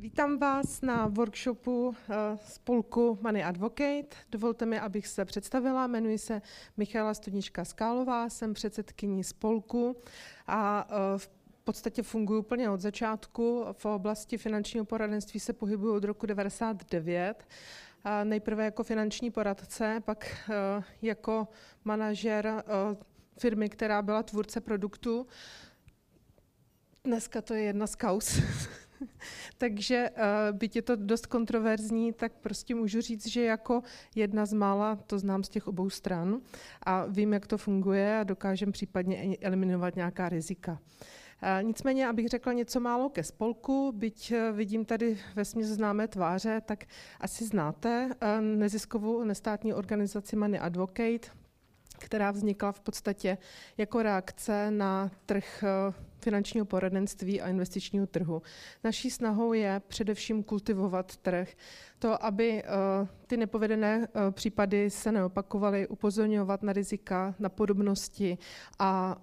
Vítám vás na workshopu eh, spolku Money Advocate. Dovolte mi, abych se představila. Jmenuji se Michala Studnička Skálová, jsem předsedkyní spolku a eh, v podstatě funguji úplně od začátku. V oblasti finančního poradenství se pohybuji od roku 99. Nejprve jako finanční poradce, pak eh, jako manažer firmy, která byla tvůrce produktu. Dneska to je jedna z kaus. Takže uh, byť je to dost kontroverzní, tak prostě můžu říct, že jako jedna z mála to znám z těch obou stran a vím, jak to funguje a dokážem případně eliminovat nějaká rizika. Uh, nicméně, abych řekla něco málo ke spolku, byť uh, vidím tady ve známé tváře, tak asi znáte neziskovou nestátní organizaci Money Advocate, která vznikla v podstatě jako reakce na trh eh, finančního poradenství a investičního trhu. Naší snahou je především kultivovat trh, to, aby eh, ty nepovedené eh, případy se neopakovaly, upozorňovat na rizika, na podobnosti a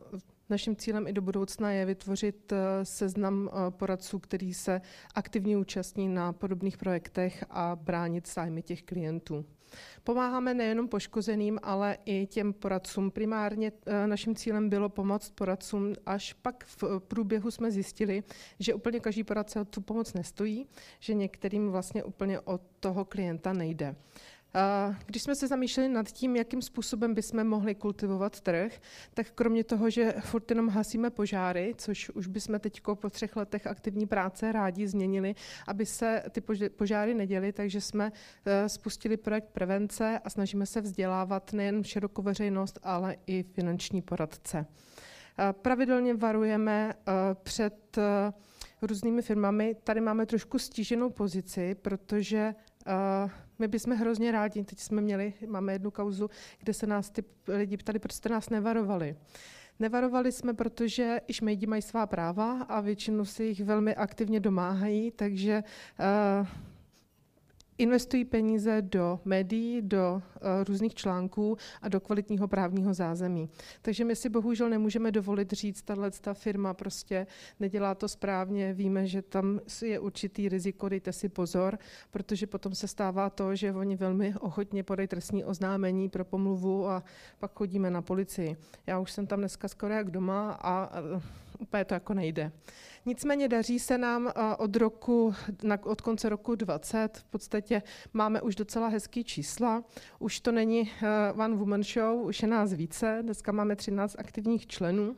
Naším cílem i do budoucna je vytvořit seznam poradců, který se aktivně účastní na podobných projektech a bránit zájmy těch klientů. Pomáháme nejenom poškozeným, ale i těm poradcům. Primárně eh, naším cílem bylo pomoct poradcům, až pak v průběhu jsme zjistili, že úplně každý poradce o tu pomoc nestojí, že některým vlastně úplně od toho klienta nejde. Když jsme se zamýšleli nad tím, jakým způsobem bychom mohli kultivovat trh, tak kromě toho, že furt jenom hasíme požáry, což už bychom teď po třech letech aktivní práce rádi změnili, aby se ty požáry neděly, takže jsme eh, spustili projekt prevence a snažíme se vzdělávat nejen širokou veřejnost, ale i finanční poradce. Pravidelně varujeme eh, před eh, různými firmami. Tady máme trošku stíženou pozici, protože my bychom hrozně rádi, teď jsme měli, máme jednu kauzu, kde se nás ty lidi ptali, proč jste nás nevarovali. Nevarovali jsme, protože i šmejdi mají svá práva a většinou si jich velmi aktivně domáhají, takže uh, investují peníze do médií, do uh, různých článků a do kvalitního právního zázemí. Takže my si bohužel nemůžeme dovolit říct, tahle ta firma prostě nedělá to správně, víme, že tam je určitý riziko, dejte si pozor, protože potom se stává to, že oni velmi ochotně podají trestní oznámení pro pomluvu a pak chodíme na policii. Já už jsem tam dneska skoro jak doma a uh, úplně to jako nejde. Nicméně daří se nám od roku, od konce roku 20, v podstatě máme už docela hezký čísla. Už to není One Woman Show, už je nás více. Dneska máme 13 aktivních členů.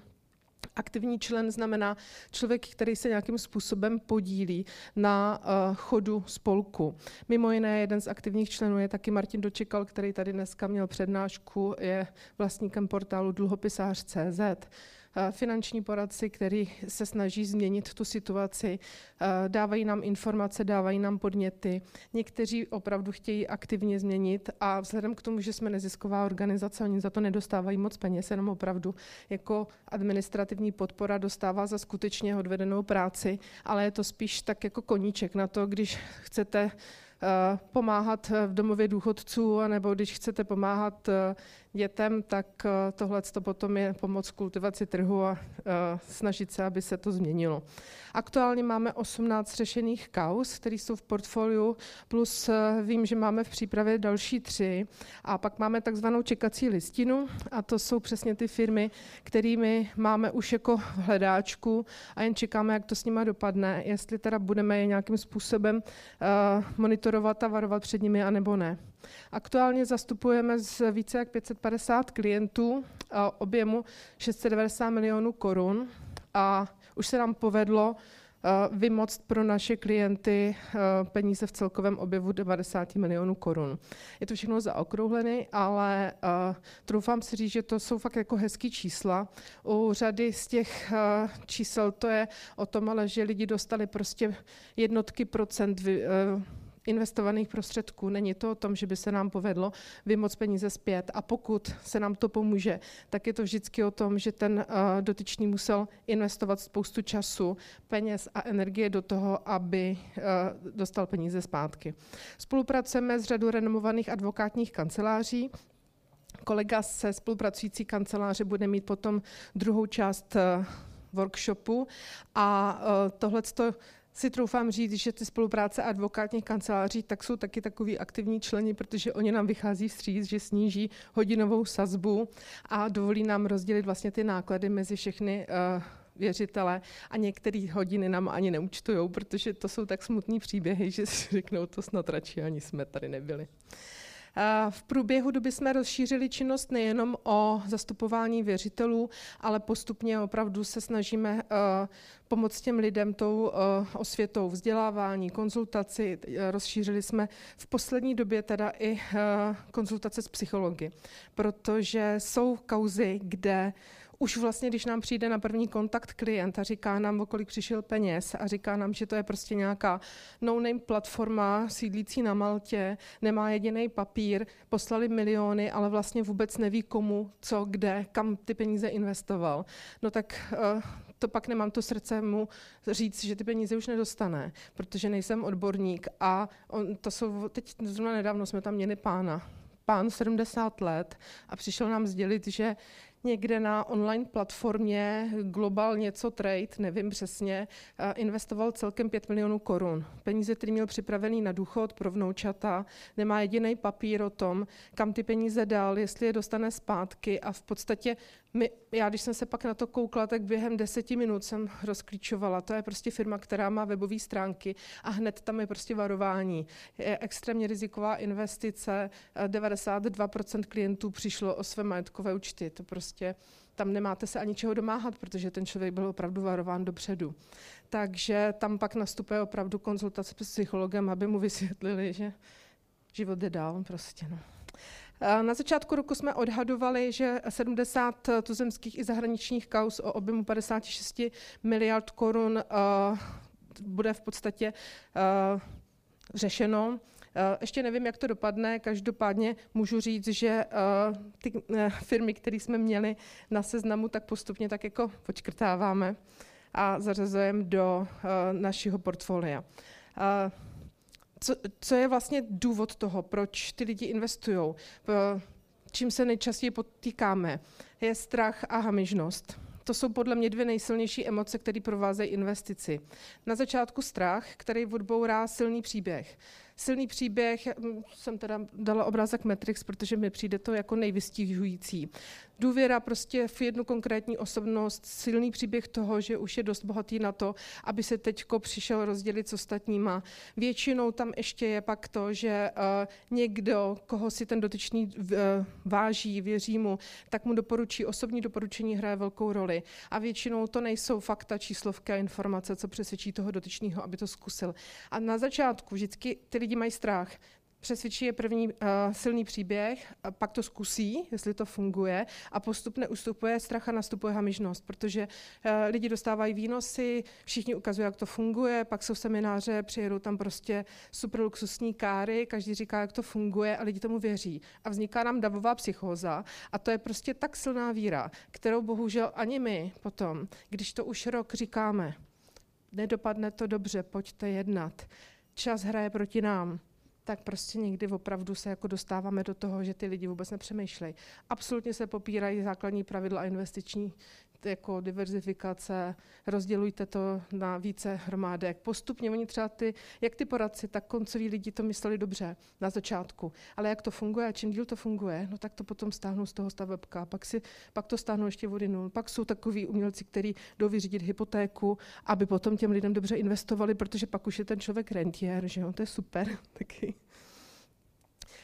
Aktivní člen znamená člověk, který se nějakým způsobem podílí na uh, chodu spolku. Mimo jiné, jeden z aktivních členů je taky Martin Dočekal, který tady dneska měl přednášku, je vlastníkem portálu dluhopisář.cz. Eh, finanční poradci, který se snaží změnit tu situaci, eh, dávají nám informace, dávají nám podněty. Někteří opravdu chtějí aktivně změnit a vzhledem k tomu, že jsme nezisková organizace, oni za to nedostávají moc peněz, jenom opravdu jako administrativní podpora dostává za skutečně odvedenou práci, ale je to spíš tak jako koníček na to, když chcete Eh, pomáhat v domově důchodců, nebo když chcete pomáhat dětem, tak eh, tohle to potom je pomoc kultivaci trhu a snažit se, aby se to změnilo. Aktuálně máme 18 řešených kaus, které jsou v portfoliu, plus vím, že máme v přípravě další tři. A pak máme takzvanou čekací listinu a to jsou přesně ty firmy, kterými máme už jako v hledáčku a jen čekáme, jak to s nimi dopadne, jestli teda budeme je nějakým způsobem monitorovat a varovat před nimi, anebo ne. Aktuálně zastupujeme z více jak 550 klientů objemu 690 milionů korun a už se nám povedlo eh, vymoct pro naše klienty eh, peníze v celkovém objevu 90 milionů korun. Je to všechno zaokrouhlené, ale uh, troufám si říct, že to jsou fakt jako hezký čísla. U řady z těch čísel to je o tom, ale že lidi dostali prostě jednotky procent investovaných prostředků. Není to o tom, že by se nám povedlo vymoc peníze zpět a pokud se nám to pomůže, tak je to vždycky o tom, že ten uh, dotyčný musel investovat spoustu času, peněz a energie do toho, aby uh, dostal peníze zpátky. Spolupracujeme s řadou renomovaných advokátních kanceláří, Kolega se spolupracující kanceláře bude mít potom druhou část uh, workshopu a tohle si troufám říct, že ty spolupráce advokátních kanceláří tak jsou taky takový aktivní členi, protože oni nám vychází vstříc, že sníží hodinovou sazbu a dovolí nám rozdělit vlastně ty náklady mezi všechny uh, věřitele a některé hodiny nám ani neúčtujou, protože to jsou tak smutní příběhy, že si řeknou, to snad radši ani jsme tady nebyli. V průběhu doby jsme rozšířili činnost nejenom o zastupování věřitelů, ale postupně opravdu se snažíme eh, pomoct těm lidem tou eh, osvětou vzdělávání, konzultaci. Rozšířili jsme v poslední době teda i eh, konzultace s psychologi, protože jsou kauzy, kde už vlastně, když nám přijde na první kontakt klient a říká nám, o kolik přišel peněz a říká nám, že to je prostě nějaká no-name platforma sídlící na Maltě, nemá jediný papír, poslali miliony, ale vlastně vůbec neví komu, co, kde, kam ty peníze investoval, no tak uh, to pak nemám to srdce mu říct, že ty peníze už nedostane, protože nejsem odborník a on, to jsou, teď zrovna nedávno jsme tam měli pána, pán 70 let a přišel nám sdělit, že někde na online platformě Global něco trade, nevím přesně, investoval celkem 5 milionů korun. Peníze, který měl připravený na důchod pro vnoučata, nemá jediný papír o tom, kam ty peníze dal, jestli je dostane zpátky a v podstatě my, já, když jsem se pak na to koukla, tak během deseti minut jsem rozklíčovala. To je prostě firma, která má webové stránky a hned tam je prostě varování. Je extrémně riziková investice, 92% klientů přišlo o své majetkové účty. To prostě tam nemáte se ani čeho domáhat, protože ten člověk byl opravdu varován dopředu. Takže tam pak nastupuje opravdu konzultace s psychologem, aby mu vysvětlili, že život jde dál prostě. No. Na začátku roku jsme odhadovali, že 70 tuzemských i zahraničních kaus o objemu 56 miliard korun eh, bude v podstatě eh, řešeno. Eh, ještě nevím, jak to dopadne, každopádně můžu říct, že ty firmy, které jsme měli na seznamu, tak postupně tak jako počkrtáváme a zařazujeme do našeho portfolia co, co je vlastně důvod toho, proč ty lidi investují? Čím se nejčastěji potýkáme? Je strach a hamižnost. To jsou podle mě dvě nejsilnější emoce, které provázejí investici. Na začátku strach, který odbourá silný příběh silný příběh, jsem teda dala obrázek Matrix, protože mi přijde to jako nejvystihující. Důvěra prostě v jednu konkrétní osobnost, silný příběh toho, že už je dost bohatý na to, aby se teďko přišel rozdělit s ostatníma. Většinou tam ještě je pak to, že uh, někdo, koho si ten dotyčný uh, váží, věří mu, tak mu doporučí, osobní doporučení hraje velkou roli. A většinou to nejsou fakta, číslovky a informace, co přesvědčí toho dotyčného, aby to zkusil. A na začátku vždycky ty lidi mají strach. Přesvědčí je první uh, silný příběh, a pak to zkusí, jestli to funguje, a postupně ustupuje strach a nastupuje hamižnost, protože uh, lidi dostávají výnosy, všichni ukazují, jak to funguje, pak jsou semináře, přijedou tam prostě super luxusní káry, každý říká, jak to funguje a lidi tomu věří. A vzniká nám davová psychóza a to je prostě tak silná víra, kterou bohužel ani my potom, když to už rok říkáme, nedopadne to dobře, pojďte jednat čas hraje proti nám, tak prostě někdy opravdu se jako dostáváme do toho, že ty lidi vůbec nepřemýšlejí. Absolutně se popírají základní pravidla investiční jako diverzifikace, rozdělujte to na více hromádek. Postupně oni třeba ty, jak ty poradci, tak koncoví lidi to mysleli dobře na začátku. Ale jak to funguje a čím díl to funguje, no tak to potom stáhnou z toho stavebka, pak, si, pak to stáhnou ještě vody nul. Pak jsou takový umělci, kteří jdou vyřídit hypotéku, aby potom těm lidem dobře investovali, protože pak už je ten člověk rentier, že jo, to je super taky.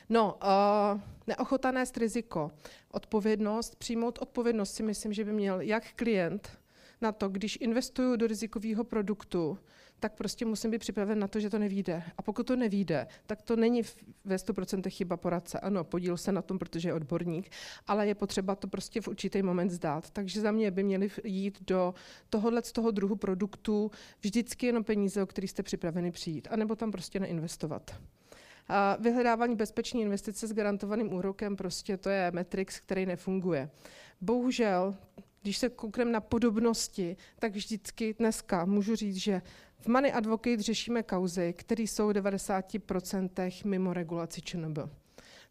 No, uh, neochota nést riziko. Odpovědnost, přijmout odpovědnost si myslím, že by měl jak klient na to, když investuju do rizikového produktu, tak prostě musím být připraven na to, že to nevíde. A pokud to nevíde, tak to není ve 100% chyba poradce. Ano, podíl se na tom, protože je odborník, ale je potřeba to prostě v určitý moment zdát. Takže za mě by měli jít do tohohle z toho druhu produktu vždycky jenom peníze, o který jste připraveni přijít, anebo tam prostě neinvestovat. Vyhledávání bezpečné investice s garantovaným úrokem, prostě to je Matrix, který nefunguje. Bohužel, když se koukneme na podobnosti, tak vždycky dneska můžu říct, že v Money Advocate řešíme kauzy, které jsou v 90% mimo regulaci ČNB.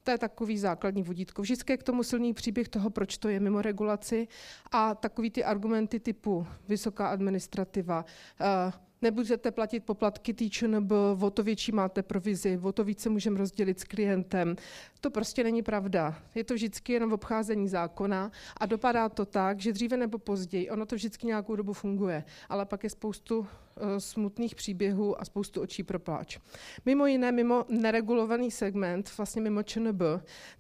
To je takový základní vodítko. Vždycky je k tomu silný příběh toho, proč to je mimo regulaci a takový ty argumenty typu vysoká administrativa, uh, nebudete platit poplatky TČNB, o to větší máte provizi, o to více můžeme rozdělit s klientem. To prostě není pravda. Je to vždycky jenom obcházení zákona a dopadá to tak, že dříve nebo později, ono to vždycky nějakou dobu funguje, ale pak je spoustu Eh, smutných příběhů a spoustu očí pro pláč. Mimo jiné, mimo neregulovaný segment, vlastně mimo ČNB,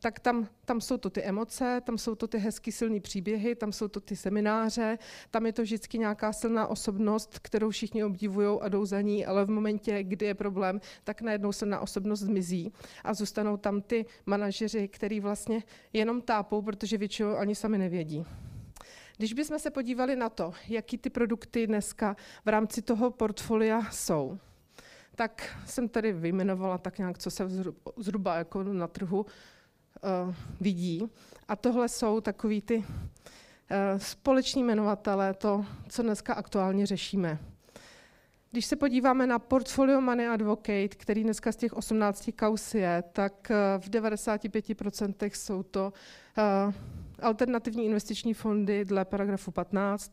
tak tam, tam jsou to ty emoce, tam jsou to ty hezky silné příběhy, tam jsou to ty semináře, tam je to vždycky nějaká silná osobnost, kterou všichni obdivují a jdou za ní, ale v momentě, kdy je problém, tak najednou silná osobnost zmizí a zůstanou tam ty manažeři, který vlastně jenom tápou, protože většinou ani sami nevědí. Když bychom se podívali na to, jaký ty produkty dneska v rámci toho portfolia jsou, tak jsem tady vyjmenovala tak nějak, co se zhruba jako na trhu uh, vidí. A tohle jsou takový ty uh, společní jmenovatele, to, co dneska aktuálně řešíme. Když se podíváme na portfolio Money Advocate, který dneska z těch 18 kaus je, tak uh, v 95% jsou to uh, alternativní investiční fondy dle paragrafu 15,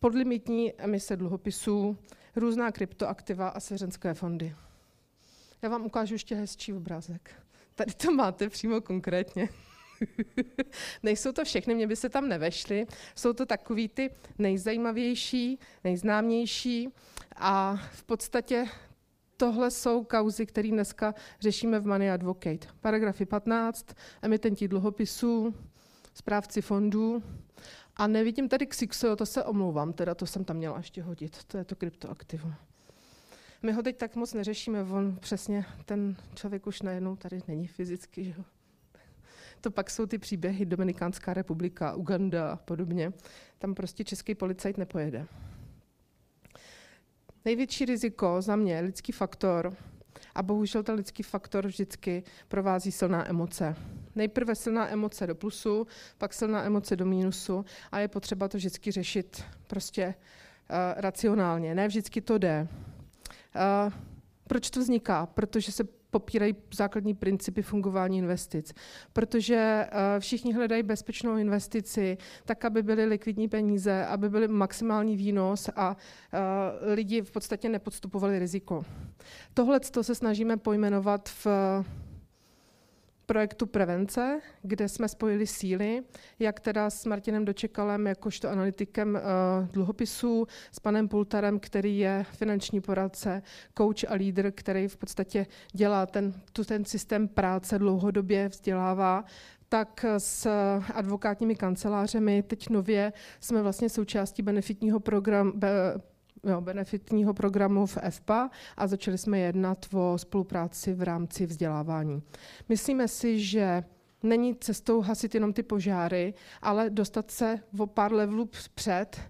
podlimitní emise dluhopisů, různá kryptoaktiva a seřenské fondy. Já vám ukážu ještě hezčí obrázek. Tady to máte přímo konkrétně. Nejsou to všechny, mě by se tam nevešly. Jsou to takový ty nejzajímavější, nejznámější a v podstatě tohle jsou kauzy, které dneska řešíme v Money Advocate. Paragrafy 15, emitenti dluhopisů, správci fondů. A nevidím tady Xixo, to se omlouvám, teda to jsem tam měla ještě hodit, to je to kryptoaktivum. My ho teď tak moc neřešíme, on přesně, ten člověk už najednou tady není fyzicky, že To pak jsou ty příběhy Dominikánská republika, Uganda a podobně. Tam prostě český policajt nepojede. Největší riziko za mě, lidský faktor, a bohužel ten lidský faktor vždycky provází silná emoce. Nejprve silná emoce do plusu, pak silná emoce do mínusu a je potřeba to vždycky řešit prostě uh, racionálně. Ne vždycky to jde. Uh, proč to vzniká? Protože se popírají základní principy fungování investic. Protože uh, všichni hledají bezpečnou investici, tak, aby byly likvidní peníze, aby byly maximální výnos a uh, lidi v podstatě nepodstupovali riziko. Tohle se snažíme pojmenovat v projektu prevence, kde jsme spojili síly, jak teda s Martinem Dočekalem, jakožto analytikem uh, dluhopisů, s panem Pultarem, který je finanční poradce, coach a lídr, který v podstatě dělá ten, tu, ten systém práce dlouhodobě vzdělává, tak s advokátními kancelářemi. Teď nově jsme vlastně součástí benefitního programu jo, benefitního programu v EFPA a začali jsme jednat o spolupráci v rámci vzdělávání. Myslíme si, že není cestou hasit jenom ty požáry, ale dostat se o pár levelů před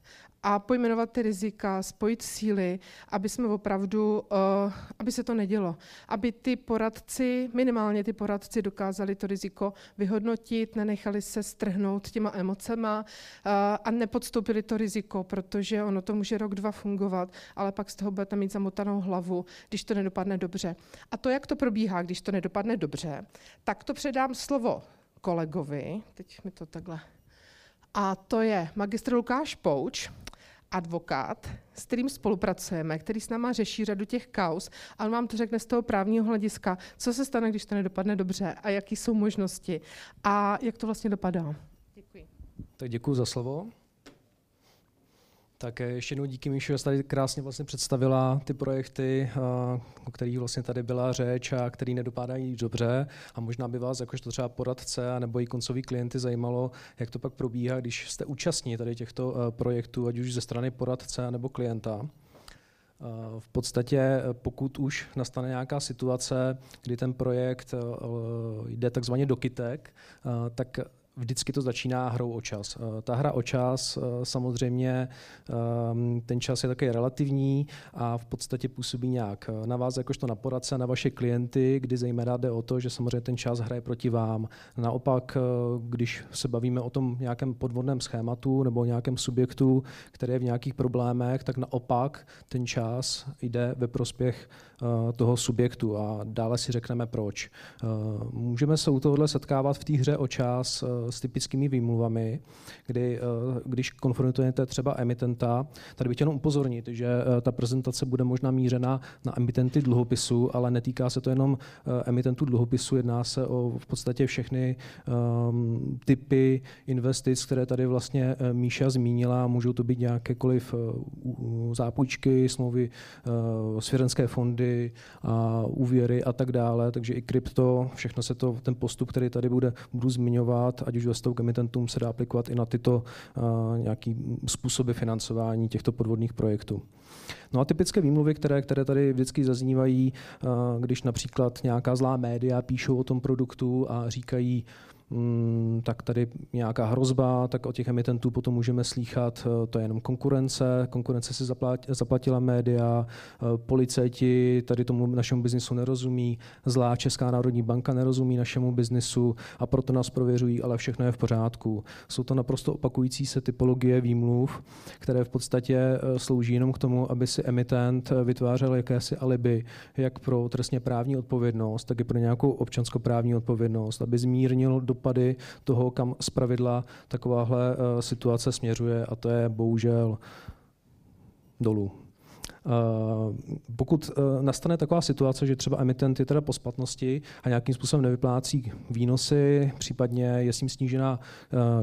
a pojmenovat ty rizika, spojit síly, aby jsme opravdu, uh, aby se to nedělo. Aby ty poradci, minimálně ty poradci dokázali to riziko vyhodnotit, nenechali se strhnout těma emocema uh, a nepodstoupili to riziko, protože ono to může rok, dva fungovat, ale pak z toho budete mít zamotanou hlavu, když to nedopadne dobře. A to, jak to probíhá, když to nedopadne dobře, tak to předám slovo kolegovi, teď mi to takhle a to je magistr Lukáš Pouč, advokát, s kterým spolupracujeme, který s náma řeší řadu těch kaus, ale vám to řekne z toho právního hlediska, co se stane, když to nedopadne dobře a jaký jsou možnosti a jak to vlastně dopadá. Děkuji. Tak děkuji za slovo. Tak ještě jednou díky Míšu, že tady krásně vlastně představila ty projekty, eh, o kterých vlastně tady byla řeč a který nedopádají dobře. A možná by vás jakožto třeba poradce nebo i koncový klienty zajímalo, jak to pak probíhá, když jste účastní tady těchto eh, projektů, ať už ze strany poradce nebo klienta. Eh, v podstatě, pokud už nastane nějaká situace, kdy ten projekt jde takzvaně do kytek, tak vždycky to začíná hrou o čas. Eh, ta hra o čas eh, samozřejmě, ehm, ten čas je také relativní a v podstatě působí nějak na vás jakožto na poradce, na vaše klienty, kdy zejména jde o to, že samozřejmě ten čas hraje proti vám. Naopak, eh, když se bavíme o tom nějakém podvodném schématu nebo nějakém subjektu, který je v nějakých problémech, tak naopak ten čas jde ve prospěch toho subjektu a dále si řekneme proč. Můžeme se u tohohle setkávat v té hře o čas s typickými výmluvami, kdy když konfrontujete třeba emitenta, tady bych chtěl upozornit, že ta prezentace bude možná mířena na emitenty dluhopisu, ale netýká se to jenom emitentů dluhopisu, jedná se o v podstatě všechny um, typy investic, které tady vlastně Míša zmínila. Můžou to být nějakékoliv zápůjčky, smlouvy, svěřenské fondy, a úvěry a tak dále, takže i krypto, všechno se to, ten postup, který tady bude, budu zmiňovat, ať už ve k emitentům se dá aplikovat i na tyto uh, nějaký způsoby financování těchto podvodných projektů. No a typické výmluvy, které, které tady vždycky zaznívají, když například nějaká zlá média píšou o tom produktu a říkají, tak tady nějaká hrozba, tak o těch emitentů potom můžeme slýchat, eh, to je jenom konkurence, konkurence si zaplatila média, eh, policajti tady tomu našemu biznisu nerozumí, zlá Česká národní banka nerozumí našemu biznisu a proto nás prověřují, ale všechno je v pořádku. Jsou to naprosto opakující se typologie výmluv, které v podstatě eh, slouží jenom k tomu, aby si emitent vytvářel jakési alibi, jak pro trestně právní odpovědnost, tak i pro nějakou občanskoprávní odpovědnost, aby zmírnil do dopady toho, kam zpravidla takováhle eh, situace směřuje a to je bohužel dolů. Eh, pokud eh, nastane taková situace, že třeba emitent je teda po splatnosti a nějakým způsobem nevyplácí výnosy, případně je s ním snížená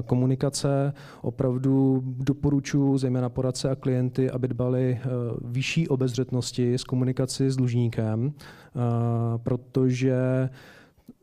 komunikace, opravdu doporučuji zejména poradce a klienty, aby dbali vyšší obezřetnosti s komunikací s dlužníkem, protože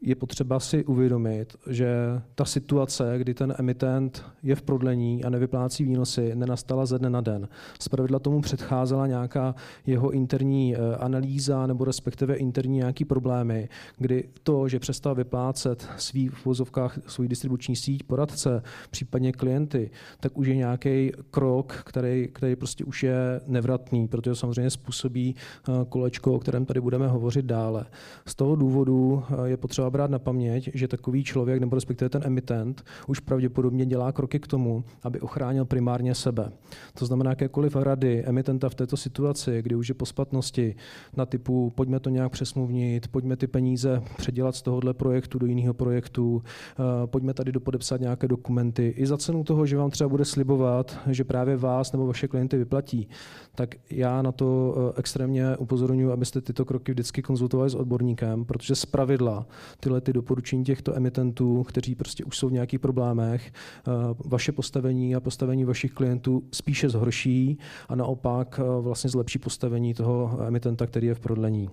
je potřeba si uvědomit, že ta situace, kdy ten emitent je v prodlení a nevyplácí výnosy, nenastala ze dne na den. Zpravidla tomu předcházela nějaká jeho interní eh, analýza nebo respektive interní nějaký problémy, kdy to, že přestal vyplácet svý v vozovkách svůj distribuční síť, poradce, případně klienty, tak už je nějaký krok, který, který prostě už je nevratný, protože samozřejmě způsobí eh, kolečko, o kterém tady budeme hovořit dále. Z toho důvodu eh, je potřeba potřeba brát na paměť, že takový člověk, nebo respektive ten emitent, už pravděpodobně dělá kroky k tomu, aby ochránil primárně sebe. To znamená, jakékoliv rady emitenta v této situaci, kdy už je po splatnosti na typu pojďme to nějak přesmluvnit, pojďme ty peníze předělat z tohohle projektu do jiného projektu, eh, pojďme tady dopodepsat nějaké dokumenty, i za cenu toho, že vám třeba bude slibovat, že právě vás nebo vaše klienty vyplatí, tak já na to eh, extrémně upozorňuji, abyste tyto kroky vždycky konzultovali s odborníkem, protože z pravidla tyhle ty doporučení těchto emitentů, kteří prostě už jsou v nějakých problémech, eh, vaše postavení a postavení vašich klientů spíše zhorší a naopak eh, vlastně zlepší postavení toho emitenta, který je v prodlení.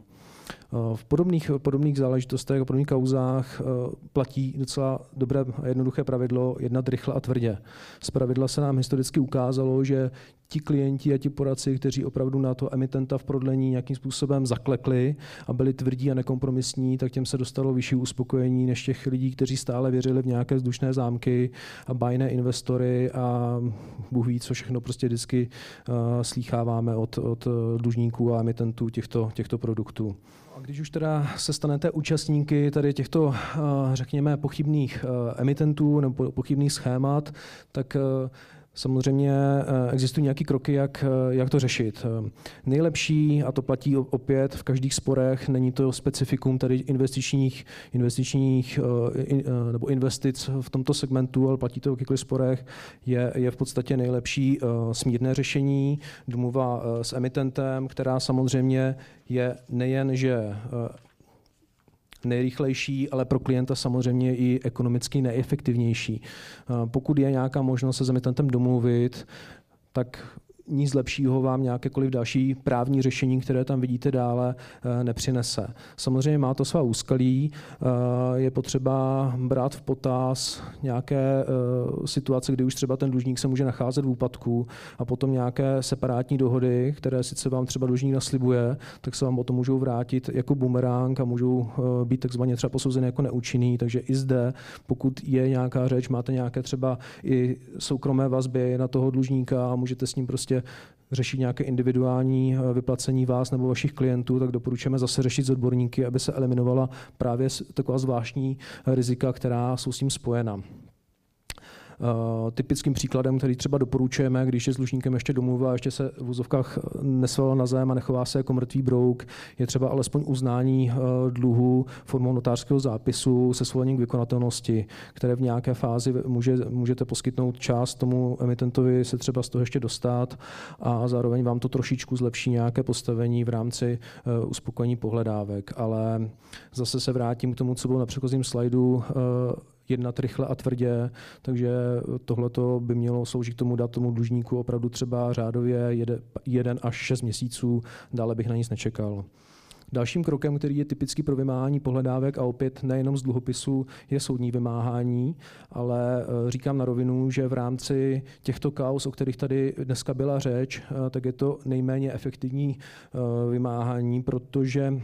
V podobných, podobných záležitostech a podobných kauzách eh, platí docela dobré a jednoduché pravidlo jednat rychle a tvrdě. Z pravidla se nám historicky ukázalo, že ti klienti a ti poradci, kteří opravdu na to emitenta v prodlení nějakým způsobem zaklekli a byli tvrdí a nekompromisní, tak těm se dostalo vyšší uspokojení než těch lidí, kteří stále věřili v nějaké vzdušné zámky a bajné investory a Bůh ví, co všechno prostě vždycky uh, slýcháváme od, od dlužníků a emitentů těchto, těchto produktů. A když už teda se stanete účastníky tady těchto, eh, řekněme, pochybných eh, emitentů nebo pochybných schémat, tak eh, Samozřejmě existují nějaké kroky, jak, jak to řešit. Nejlepší, a to platí opět v každých sporech, není to specifikum tady investičních, investičních nebo investic v tomto segmentu, ale platí to v jakýchkoliv sporech, je, je v podstatě nejlepší smírné řešení, domluva s emitentem, která samozřejmě je nejen, že eh, nejrychlejší, ale pro klienta samozřejmě i ekonomicky nejefektivnější. Eh, pokud je nějaká možnost se s emitentem domluvit, tak nic lepšího vám nějakékoliv další právní řešení, které tam vidíte dále, eh, nepřinese. Samozřejmě má to svá úskalí, eh, je potřeba brát v potaz nějaké eh, situace, kdy už třeba ten dlužník se může nacházet v úpadku a potom nějaké separátní dohody, které sice vám třeba dlužník naslibuje, tak se vám o to můžou vrátit jako bumerang a můžou být takzvaně třeba posouzeny jako neúčinný. Takže i zde, pokud je nějaká řeč, máte nějaké třeba i soukromé vazby na toho dlužníka a můžete s ním prostě prostě řešit nějaké individuální eh, vyplacení vás nebo vašich klientů, tak doporučujeme zase řešit s odborníky, aby se eliminovala právě taková zvláštní rizika, která jsou s tím spojena. Typickým příkladem, který třeba doporučujeme, když je s dlužníkem ještě domluva a ještě se v úzovkách nesval na zem a nechová se jako mrtvý brouk, je třeba alespoň uznání dluhu formou notářského zápisu se svolením k vykonatelnosti, které v nějaké fázi může, můžete poskytnout část tomu emitentovi se třeba z toho ještě dostat a zároveň vám to trošičku zlepší nějaké postavení v rámci uspokojení pohledávek. Ale zase se vrátím k tomu, co bylo na předchozím slajdu, jednat rychle a tvrdě, takže tohle by mělo sloužit k tomu dát tomu dlužníku opravdu třeba řádově jeden až šest měsíců, dále bych na nic nečekal. Dalším krokem, který je typický pro vymáhání pohledávek a opět nejenom z dluhopisu, je soudní vymáhání, ale eh, říkám na rovinu, že v rámci těchto kaus, o kterých tady dneska byla řeč, eh, tak je to nejméně efektivní eh, vymáhání, protože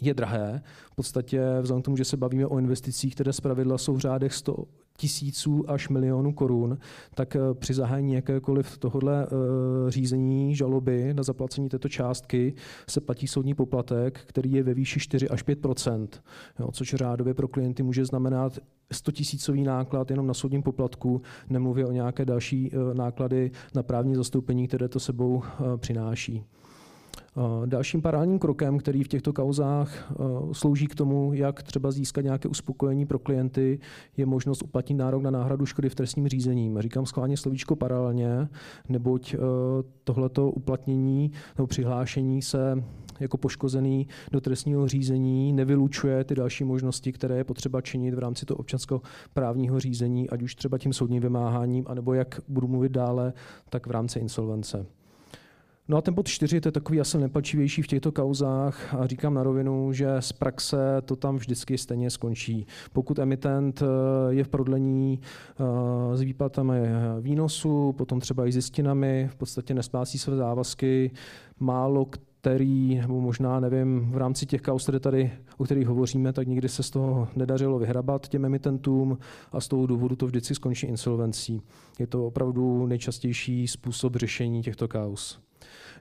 je drahé. V podstatě vzhledem k tomu, že se bavíme o investicích, které zpravidla jsou v řádech 100 tisíců až milionů korun, tak eh, při zahájení jakékoliv tohohle eh, řízení žaloby na zaplacení této částky se platí soudní poplatek, který je ve výši 4 až 5 jo, což řádově pro klienty může znamenat 100 tisícový náklad jenom na soudním poplatku, nemluvě o nějaké další eh, náklady na právní zastoupení, které to sebou přináší. Dalším parálním krokem, který v těchto kauzách slouží k tomu, jak třeba získat nějaké uspokojení pro klienty, je možnost uplatnit nárok na náhradu škody v trestním řízení. Říkám schválně slovíčko paralelně, neboť tohleto uplatnění nebo přihlášení se jako poškozený do trestního řízení nevylučuje ty další možnosti, které je potřeba činit v rámci toho občanského právního řízení, ať už třeba tím soudním vymáháním, anebo jak budu mluvit dále, tak v rámci insolvence. No a ten bod čtyři, to je takový asi nepalčivější v těchto kauzách a říkám na rovinu, že z praxe to tam vždycky stejně skončí. Pokud emitent eh, je v prodlení eh, s výplatami výnosu, potom třeba i zjistinami, v podstatě nespásí své závazky, málo který, nebo možná nevím, v rámci těch kauz, které tady, o kterých hovoříme, tak nikdy se z toho nedařilo vyhrabat těm emitentům a z toho důvodu to vždycky skončí insolvencí. Je to opravdu nejčastější způsob řešení těchto kauz.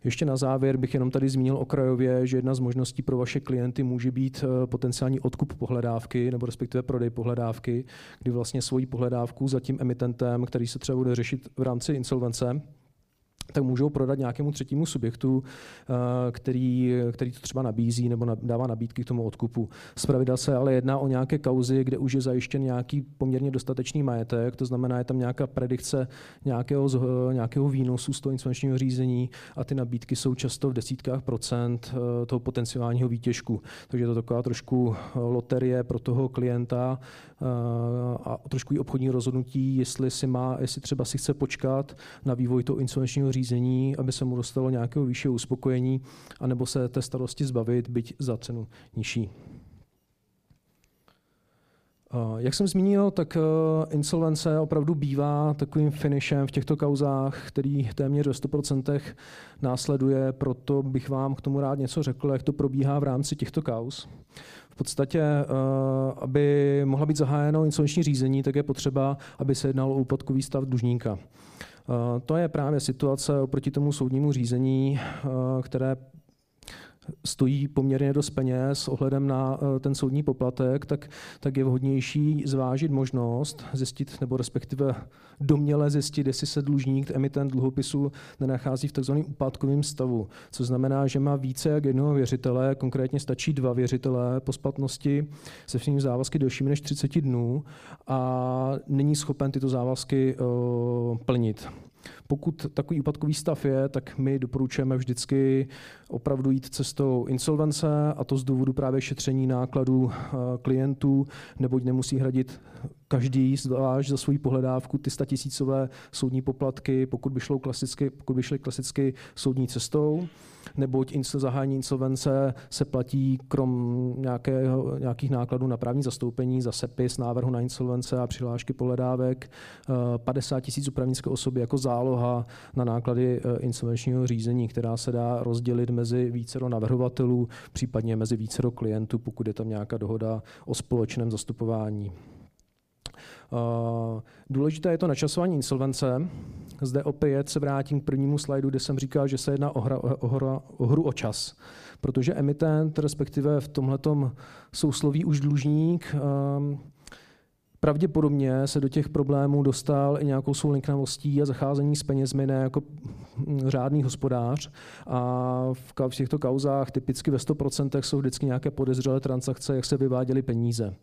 Ještě na závěr bych jenom tady zmínil okrajově, že jedna z možností pro vaše klienty může být eh, potenciální odkup pohledávky nebo respektive prodej pohledávky, kdy vlastně svoji pohledávku za tím emitentem, který se třeba bude řešit v rámci insolvence, tak můžou prodat nějakému třetímu subjektu, eh, který, který to třeba nabízí nebo dává nabídky k tomu odkupu. Zpravidla se ale jedná o nějaké kauzy, kde už je zajištěn nějaký poměrně dostatečný majetek, to znamená, je tam nějaká predikce nějakého, nějakého výnosu z toho insolvenčního řízení a ty nabídky jsou často v desítkách procent eh, toho potenciálního výtěžku. Takže je to taková trošku eh, loterie pro toho klienta a trošku i obchodní rozhodnutí, jestli, si má, jestli třeba si chce počkat na vývoj toho insolvenčního řízení, aby se mu dostalo nějakého vyššího uspokojení, anebo se té starosti zbavit, byť za cenu nižší. Jak jsem zmínil, tak eh, insolvence opravdu bývá takovým finishem v těchto kauzách, který téměř ve 100% následuje, proto bych vám k tomu rád něco řekl, jak to probíhá v rámci těchto kauz. V podstatě, eh, aby mohla být zahájeno insolvenční řízení, tak je potřeba, aby se jednalo o úpadkový stav dlužníka. Eh, to je právě situace oproti tomu soudnímu řízení, eh, které stojí poměrně dost peněz ohledem na eh, ten soudní poplatek, tak, tak je vhodnější zvážit možnost zjistit, nebo respektive doměle zjistit, jestli se dlužník, emitent dluhopisu nenachází v tzv. úpadkovém stavu. Co znamená, že má více jak jednoho věřitele, konkrétně stačí dva věřitele po splatnosti se všemi závazky delšími než 30 dnů a není schopen tyto závazky uh, plnit. Pokud takový úpadkový stav je, tak my doporučujeme vždycky opravdu jít cestou insolvence a to z důvodu právě šetření nákladů eh, klientů, neboť nemusí hradit každý zvlášť za svou pohledávku ty tisícové soudní poplatky, pokud by, šlo klasicky, pokud by šly klasicky soudní cestou, neboť zahájení insolvence se platí krom nějakého, nějakých nákladů na právní zastoupení za sepis návrhu na insolvence a přihlášky pohledávek 50 eh, tisíc upravnické osoby jako záloha na náklady eh, insolvenčního řízení, která se dá rozdělit mezi vícero navrhovatelů, případně mezi vícero klientů, pokud je tam nějaká dohoda o společném zastupování. Eh, důležité je to načasování insolvence. Zde opět se vrátím k prvnímu slajdu, kde jsem říkal, že se jedná o, hra, o, hra, o hru o čas. Protože emitent, respektive v tomhletom sousloví už dlužník, um, Pravděpodobně se do těch problémů dostal i nějakou svou linknavostí a zacházení s penězmi ne jako řádný hospodář. A v těchto kauzách typicky ve 100% jsou vždycky nějaké podezřelé transakce, jak se vyváděly peníze.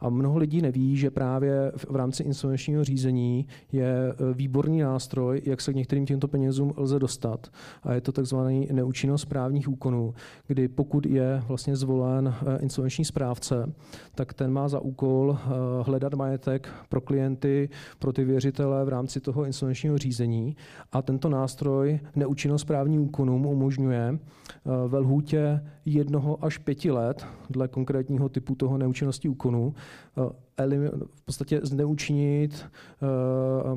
A mnoho lidí neví, že právě v rámci insolvenčního řízení je e, výborný nástroj, jak se k některým těmto penězům lze dostat. A je to takzvaný neúčinnost právních úkonů, kdy pokud je vlastně zvolen e, insolvenční správce, tak ten má za úkol e, hledat majetek pro klienty, pro ty věřitele v rámci toho insolvenčního řízení. A tento nástroj neúčinnost právním úkonům umožňuje ve lhůtě jednoho až pěti let, dle konkrétního typu toho neúčinnosti úkonu, v podstatě zneučinit, eh,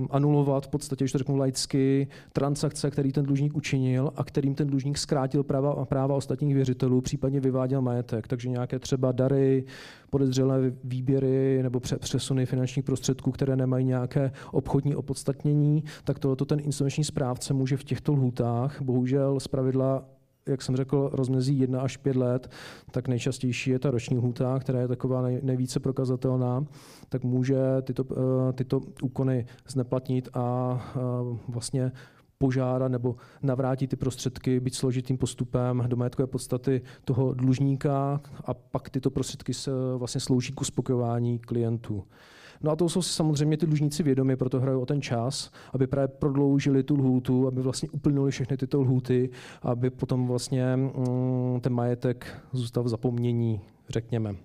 anulovat v podstatě, když to řeknu laicky, transakce, který ten dlužník učinil a kterým ten dlužník zkrátil práva, práva ostatních věřitelů, případně vyváděl majetek. Takže nějaké třeba dary, podezřelé výběry nebo přesuny finančních prostředků, které nemají nějaké obchodní opodstatnění, tak tohoto ten insolvenční správce může v těchto lhůtách, bohužel pravidla jak jsem řekl, rozmezí 1 až 5 let, tak nejčastější je ta roční hůta, která je taková nej, nejvíce prokazatelná, tak může tyto, eh, tyto úkony zneplatnit a eh, vlastně požádat nebo navrátit ty prostředky, být složitým postupem do majetkové podstaty toho dlužníka a pak tyto prostředky se vlastně slouží k uspokojování klientů. No a to jsou si samozřejmě ty dlužníci vědomi, proto hrají o ten čas, aby právě prodloužili tu lhůtu, aby vlastně uplnuli všechny tyto lhůty, aby potom vlastně mm, ten majetek zůstal v zapomnění, řekněme.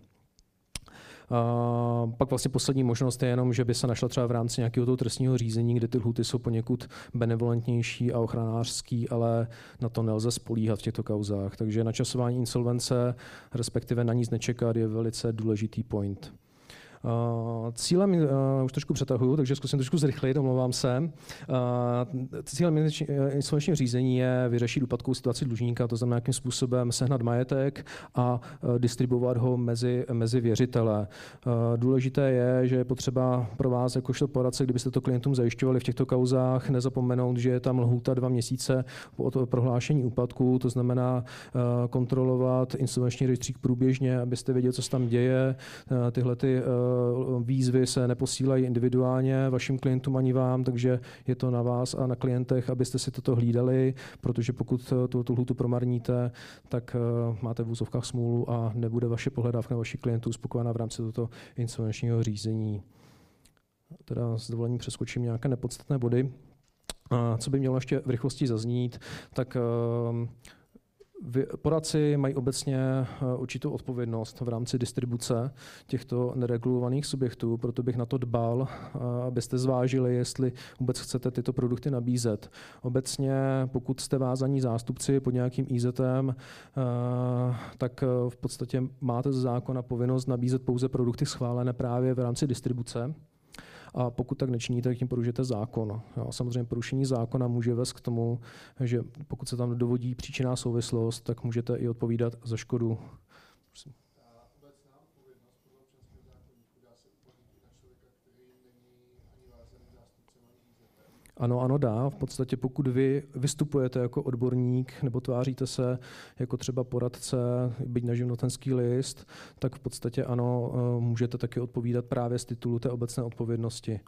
Uh, pak vlastně poslední možnost je jenom, že by se našla třeba v rámci nějakého toho trestního řízení, kde ty lhuty jsou poněkud benevolentnější a ochranářský, ale na to nelze spolíhat v těchto kauzách. Takže načasování insolvence, respektive na nic nečekat, je velice důležitý point. Uh, cílem, uh, už trošku přetahuju, takže zkusím trošku zrychlit, omlouvám se. Uh, cílem insolvenčního řízení je vyřešit úpadkovou situaci dlužníka, to znamená, jakým způsobem sehnat majetek a distribuovat ho mezi, mezi věřitele. Důležité je, že je potřeba pro vás jakožto poradce, kdybyste to klientům zajišťovali v těchto kauzách, nezapomenout, že je tam lhůta dva měsíce od prohlášení úpadku, to znamená kontrolovat insolvenční rejstřík průběžně, abyste věděli, co se tam děje. Tyhle ty Eh, výzvy se neposílají individuálně vašim klientům ani vám, takže je to na vás a na klientech, abyste si toto hlídali, protože pokud tu, tu lhutu promarníte, tak eh, máte v úzovkách smůlu a nebude vaše pohledávka vašich klientů spokojená v rámci tohoto insolvenčního řízení. Teda s dovolením přeskočím nějaké nepodstatné body. Co by mělo ještě v rychlosti zaznít, tak eh, Poradci mají obecně eh, určitou odpovědnost v rámci distribuce těchto neregulovaných subjektů, proto bych na to dbal, eh, abyste zvážili, jestli vůbec chcete tyto produkty nabízet. Obecně, pokud jste vázaní zástupci pod nějakým IZem, eh, tak v podstatě máte ze zákona povinnost nabízet pouze produkty schválené právě v rámci distribuce. A pokud tak nečiníte, tak tím porušujete zákon. Jo, samozřejmě porušení zákona může vést k tomu, že pokud se tam dovodí příčinná souvislost, tak můžete i odpovídat za škodu. Prosím. Ano, ano, dá. V podstatě pokud vy vystupujete jako odborník nebo tváříte se jako třeba poradce, byť na živnotenský list, tak v podstatě ano, eh, můžete taky odpovídat právě z titulu té obecné odpovědnosti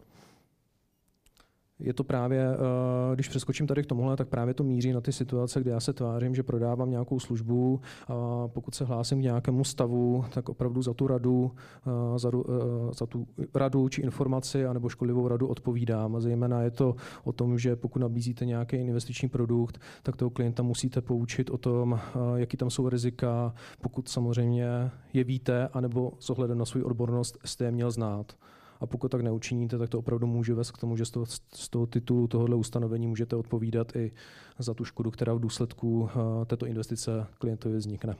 je to právě, eh, když přeskočím tady k tomuhle, tak právě to míří na ty situace, kde já se tvářím, že prodávám nějakou službu a pokud se hlásím k nějakému stavu, tak opravdu za tu radu, eh, za, eh, za tu radu či informaci anebo škodlivou radu odpovídám. A zejména je to o tom, že pokud nabízíte nějaký investiční produkt, tak toho klienta musíte poučit o tom, jaký tam jsou rizika, pokud samozřejmě je víte, anebo s ohledem na svou odbornost jste je měl znát a pokud tak neučiníte, tak to opravdu může vést k tomu, že z toho, z toho titulu tohohle ustanovení můžete odpovídat i za tu škodu, která v důsledku eh, této investice klientovi vznikne.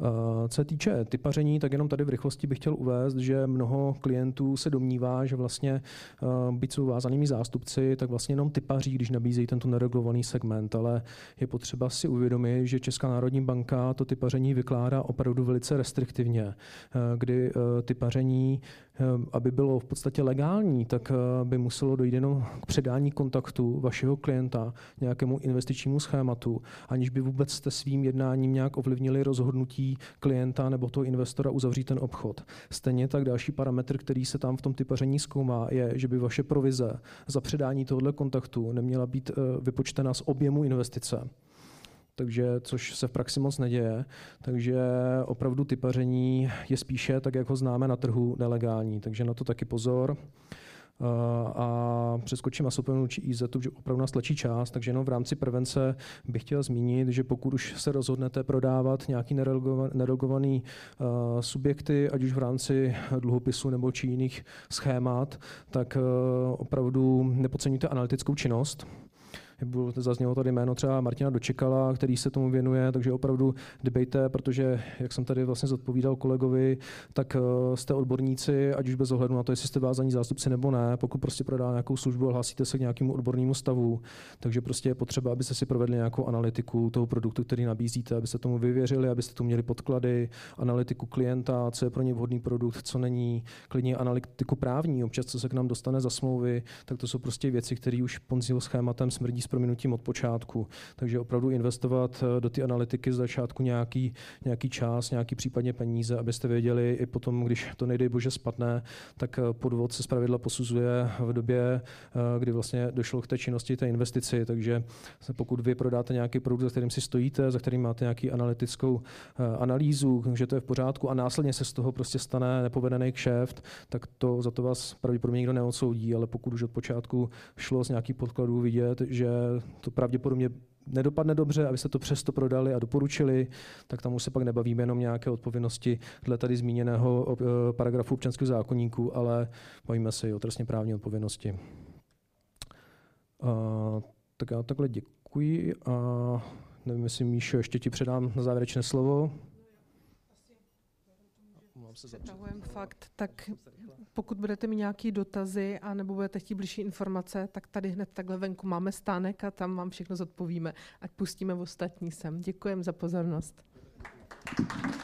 Eh, co se týče typaření, tak jenom tady v rychlosti bych chtěl uvést, že mnoho klientů se domnívá, že vlastně eh, byť jsou vázanými zástupci, tak vlastně jenom typaří, když nabízejí tento neregulovaný segment, ale je potřeba si uvědomit, že Česká národní banka to typaření vykládá opravdu velice restriktivně, kdy typaření, aby bylo v podstatě legální, tak by muselo dojít jenom k předání kontaktu vašeho klienta nějakému investičnímu schématu, aniž by vůbec jste svým jednáním nějak ovlivnili rozhodnutí klienta nebo toho investora uzavřít ten obchod. Stejně tak další parametr, který se tam v tom typaření zkoumá, je, že by vaše provize za předání tohoto kontaktu neměla být eh, vypočtena z objemu investice takže což se v praxi moc neděje. Takže opravdu typaření je spíše, tak jak ho známe na trhu, nelegální. Takže na to taky pozor. A přeskočím a či IZ, že opravdu nás tlačí čas, takže jenom v rámci prevence bych chtěl zmínit, že pokud už se rozhodnete prodávat nějaký neregulovaný subjekty, ať už v rámci dluhopisu nebo či jiných schémat, tak opravdu nepodceňujte analytickou činnost, Zaznělo tady jméno třeba Martina Dočekala, který se tomu věnuje, takže opravdu dbejte, protože, jak jsem tady vlastně zodpovídal kolegovi, tak eh, jste odborníci, ať už bez ohledu na to, jestli jste vázaní zástupci nebo ne, pokud prostě prodá nějakou službu a hlásíte se k nějakému odbornému stavu, takže prostě je potřeba, abyste si provedli nějakou analytiku toho produktu, který nabízíte, abyste tomu vyvěřili, abyste tu měli podklady, analytiku klienta, co je pro ně vhodný produkt, co není, klidně analytiku právní, občas co se k nám dostane za smlouvy, tak to jsou prostě věci, které už Ponziho schématem smrdí prominutím od počátku. Takže opravdu investovat eh, do té analytiky z začátku nějaký, nějaký čas, nějaký případně peníze, abyste věděli i potom, když to nejde bože spadne, tak eh, podvod se zpravidla posuzuje v době, eh, kdy vlastně došlo k té činnosti, té investici. Takže pokud vy prodáte nějaký produkt, za kterým si stojíte, za kterým máte nějaký analytickou analýzu, že to je v pořádku a následně se z toho prostě stane nepovedený kšeft, tak to za to vás pravděpodobně nikdo neodsoudí, ale pokud už od počátku šlo z nějakých podkladů vidět, že to pravděpodobně nedopadne dobře, abyste to přesto prodali a doporučili, tak tam už se pak nebavíme jenom nějaké odpovědnosti dle tady zmíněného eh, paragrafu občanského zákonníku, ale bavíme se i o trestně právní odpovědnosti. Uh, tak já takhle děkuji a nevím, jestli Míšo, ještě ti předám na závěrečné slovo Připravujem fakt, tak pokud budete mít nějaké dotazy a nebo budete chtít blížší informace, tak tady hned takhle venku máme stánek a tam vám všechno zodpovíme. Ať pustíme v ostatní sem. Děkujeme za pozornost. Thank you.